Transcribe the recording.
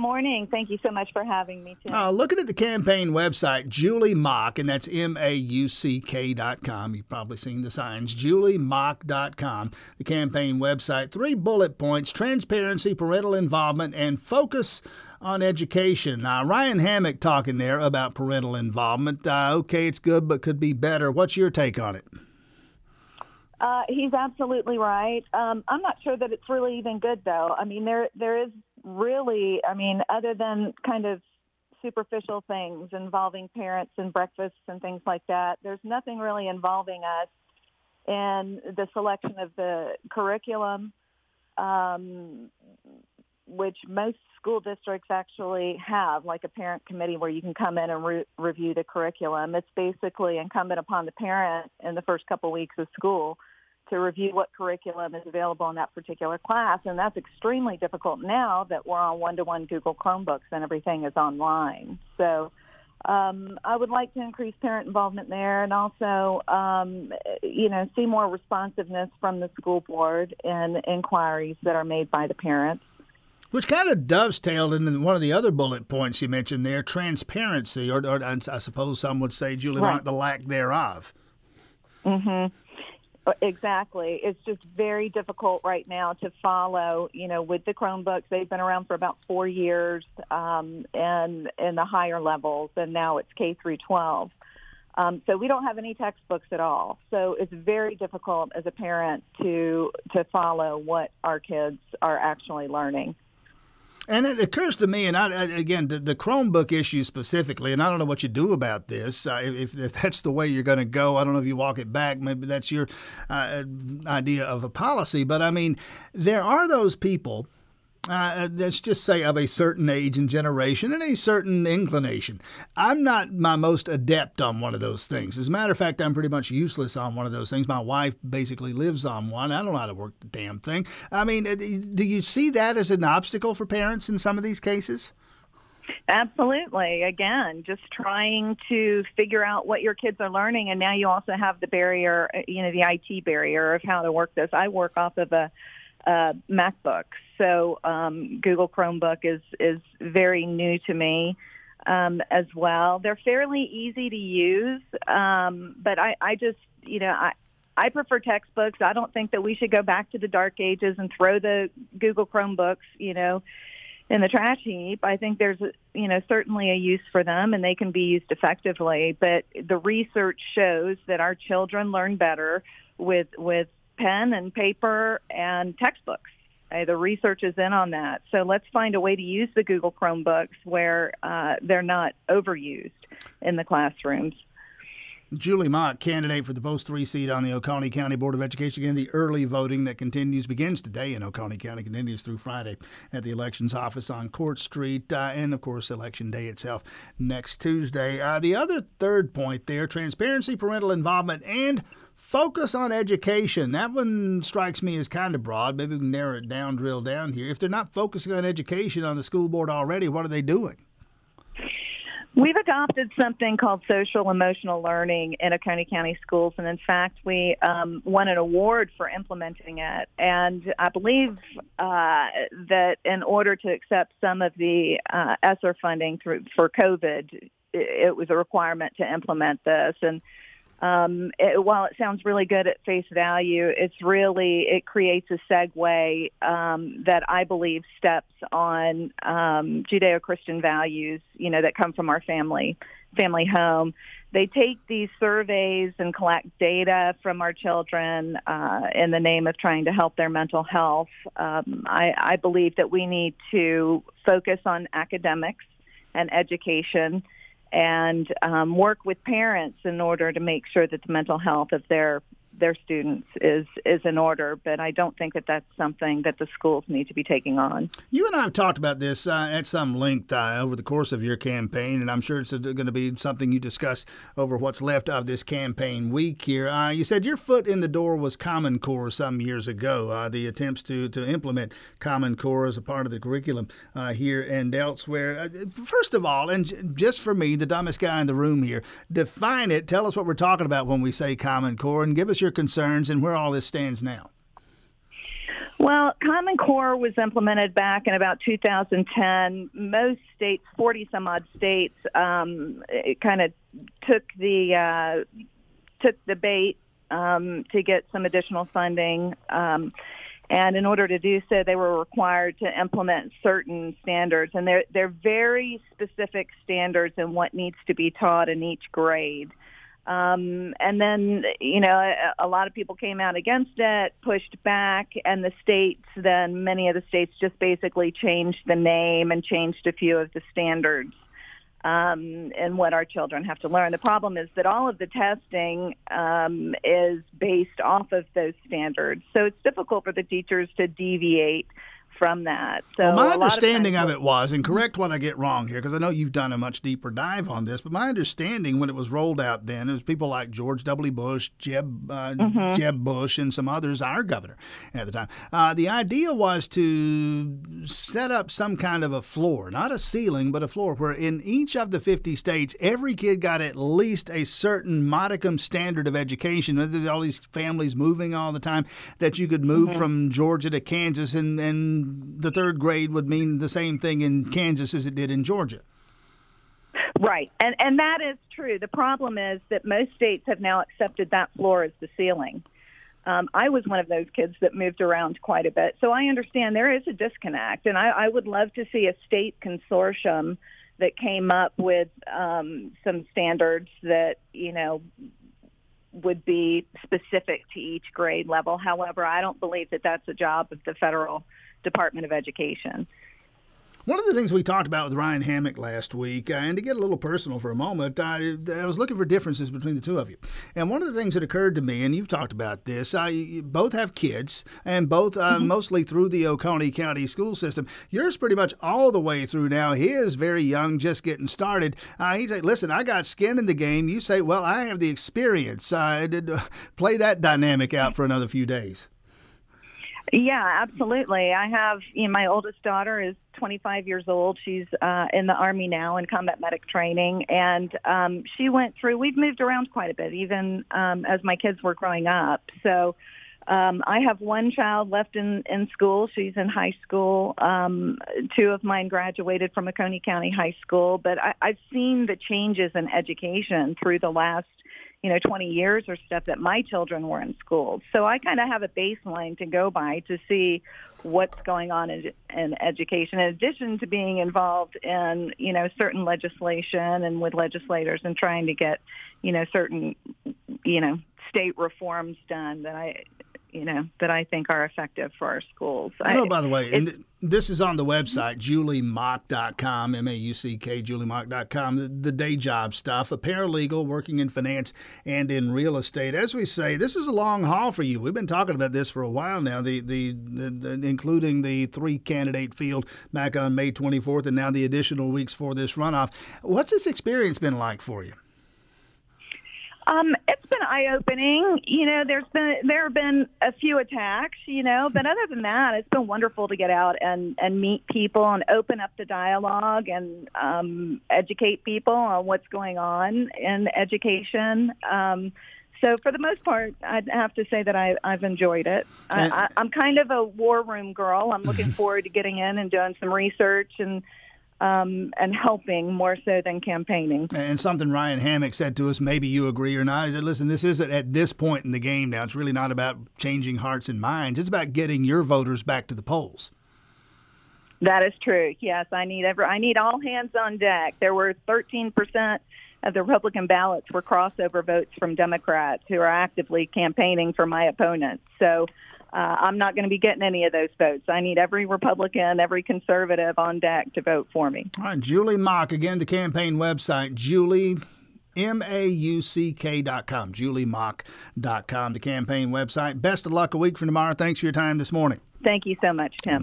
morning. Thank you so much for having me today. Uh, looking at the campaign website, Julie Mauck, and that's M A U C K dot com. You've probably seen the signs. JulieMauck.com, the campaign website. Three bullet points transparency, parental involvement, and focus on education. Uh, Ryan Hammock talking there about parental involvement. Uh, okay, it's good, but could be better. What's your take on it? Uh, he's absolutely right. Um, I'm not sure that it's really even good, though. I mean, there there is really, I mean, other than kind of superficial things involving parents and breakfasts and things like that, there's nothing really involving us in the selection of the curriculum, um, which most school districts actually have, like a parent committee where you can come in and re- review the curriculum. It's basically incumbent upon the parent in the first couple weeks of school to review what curriculum is available in that particular class. And that's extremely difficult now that we're on one-to-one Google Chromebooks and everything is online. So um, I would like to increase parent involvement there and also, um, you know, see more responsiveness from the school board in inquiries that are made by the parents. Which kind of dovetailed into one of the other bullet points you mentioned there, transparency, or, or I suppose some would say, Julie, right. the lack thereof. Mm-hmm. Exactly. It's just very difficult right now to follow, you know, with the Chromebooks. They've been around for about four years um, and in the higher levels, and now it's K through 12. Um, so we don't have any textbooks at all. So it's very difficult as a parent to to follow what our kids are actually learning. And it occurs to me, and I, again, the, the, Chromebook issue specifically, and I don't know what you do about this. Uh, if, if, that's the way you're going to go, I don't know if you walk it back. Maybe that's your uh, idea of a policy. But I mean, there are those people uh, let's just say of a certain age and generation and a certain inclination. I'm not my most adept on one of those things. As a matter of fact, I'm pretty much useless on one of those things. My wife basically lives on one. I don't know how to work the damn thing. I mean, uh, do you see that as an obstacle for parents in some of these cases? Absolutely. Again, just trying to figure out what your kids are learning. And now you also have the barrier, uh, you know, the IT barrier of how to work this. I work off of a uh, MacBook. So um, Google Chromebook is is very new to me um, as well. They're fairly easy to use, um, but I, I just you know I. I prefer textbooks. I don't think that we should go back to the dark ages and throw the Google Chromebooks, you know, in the trash heap. I think there's, you know, certainly a use for them and they can be used effectively. But the research shows that our children learn better with with pen and paper and textbooks. Uh, the research is in on that. So let's find a way to use the Google Chromebooks where uh, they're not overused in the classrooms. Julie Mauck, candidate for the post three seat on the Oconee County Board of Education. Again, the early voting that continues begins today in Oconee County, continues through Friday at the elections office on Court Street, uh, and of course, election day itself next Tuesday. Uh, the other third point there transparency, parental involvement, and Focus on education. That one strikes me as kind of broad. Maybe we can narrow it down, drill down here. If they're not focusing on education on the school board already, what are they doing? We've adopted something called social emotional learning in Oconee County schools, and in fact, we um, won an award for implementing it. And I believe uh, that in order to accept some of the uh, ESSER funding through, for COVID, it was a requirement to implement this. And um, it, while it sounds really good at face value, it's really it creates a segue um, that I believe steps on um, Judeo-Christian values, you know, that come from our family family home. They take these surveys and collect data from our children uh, in the name of trying to help their mental health. Um, I, I believe that we need to focus on academics and education and um, work with parents in order to make sure that the mental health of their their students is is in order, but I don't think that that's something that the schools need to be taking on. You and I have talked about this uh, at some length uh, over the course of your campaign, and I'm sure it's going to be something you discuss over what's left of this campaign week here. Uh, you said your foot in the door was Common Core some years ago. Uh, the attempts to to implement Common Core as a part of the curriculum uh, here and elsewhere. Uh, first of all, and just for me, the dumbest guy in the room here, define it. Tell us what we're talking about when we say Common Core, and give us your concerns and where all this stands now? Well, Common Core was implemented back in about 2010. Most states, 40 some odd states, um, kind of took the uh, took the bait um, to get some additional funding. Um, and in order to do so, they were required to implement certain standards, and they're they're very specific standards in what needs to be taught in each grade. Um, and then, you know, a, a lot of people came out against it, pushed back, and the states, then many of the states just basically changed the name and changed a few of the standards um, and what our children have to learn. The problem is that all of the testing um, is based off of those standards, so it's difficult for the teachers to deviate from that. So well, my understanding of, of, it was, and correct what I get wrong here, because I know you've done a much deeper dive on this, but my understanding when it was rolled out then, it was people like George W. Bush, Jeb, uh, mm-hmm. Jeb Bush, and some others, our governor at the time. Uh, the idea was to set up some kind of a floor, not a ceiling, but a floor, where in each of the 50 states, every kid got at least a certain modicum standard of education. All these families moving all the time, that you could move mm-hmm. from Georgia to Kansas and, and the third grade would mean the same thing in Kansas as it did in Georgia. Right, and and that is true. The problem is that most states have now accepted that floor as the ceiling. Um, I was one of those kids that moved around quite a bit, so I understand there is a disconnect, and I, I would love to see a state consortium that came up with um, some standards that you know would be specific to each grade level. However, I don't believe that that's a job of the federal Department of Education. One of the things we talked about with Ryan Hammock last week, uh, and to get a little personal for a moment, I, I, was looking for differences between the two of you. And one of the things that occurred to me, and you've talked about this, I both have kids, and both uh, mm-hmm. mostly through the Oconee County school system. Yours pretty much all the way through now. He is very young, just getting started. Uh, he's like, listen, I got skin in the game. You say, well, I have the experience. I did play that dynamic out for another few days. Yeah, absolutely. I have, you know, my oldest daughter is 25 years old. She's uh, in the Army now in combat medic training. And um, she went through, we've moved around quite a bit, even um, as my kids were growing up. So um, I have one child left in, in school. She's in high school. Um, two of mine graduated from Oconee County High School. But I, I've seen the changes in education through the last you know, 20 years or stuff that my children were in school. So I kind of have a baseline to go by to see what's going on in, in education, in addition to being involved in, you know, certain legislation and with legislators and trying to get, you know, certain, you know, state reforms done that I, you know, that I think are effective for our schools. I know, by the way, and this is on the website, juliemauck.com, M-A-U-C-K, juliemauck.com, the, the day job stuff, a paralegal working in finance and in real estate. As we say, this is a long haul for you. We've been talking about this for a while now, the, the, the, the including the three candidate field back on May 24th and now the additional weeks for this runoff. What's this experience been like for you? Um, it's been eye opening. You know, there's been there have been a few attacks. You know, but other than that, it's been wonderful to get out and and meet people and open up the dialogue and um, educate people on what's going on in education. Um, so for the most part, I'd have to say that I, I've enjoyed it. I, I, I'm kind of a war room girl. I'm looking forward to getting in and doing some research and um, and helping more so than campaigning. And something Ryan Hammock said to us, maybe you agree or not, he said, listen, this isn't at this point in the game now. It's really not about changing hearts and minds. It's about getting your voters back to the polls. That is true. Yes, I need every, I need all hands on deck. There were 13 percent of the Republican ballots were crossover votes from Democrats who are actively campaigning for my opponent. So uh, I'm not going to be getting any of those votes. I need every Republican, every conservative on deck to vote for me. All right, Julie Mauck, again, the campaign website, Julie. M-A-U-C-K dot com, juliemauck.com, the campaign website. Best of luck a week from tomorrow. Thanks for your time this morning. Thank you so much, Tim.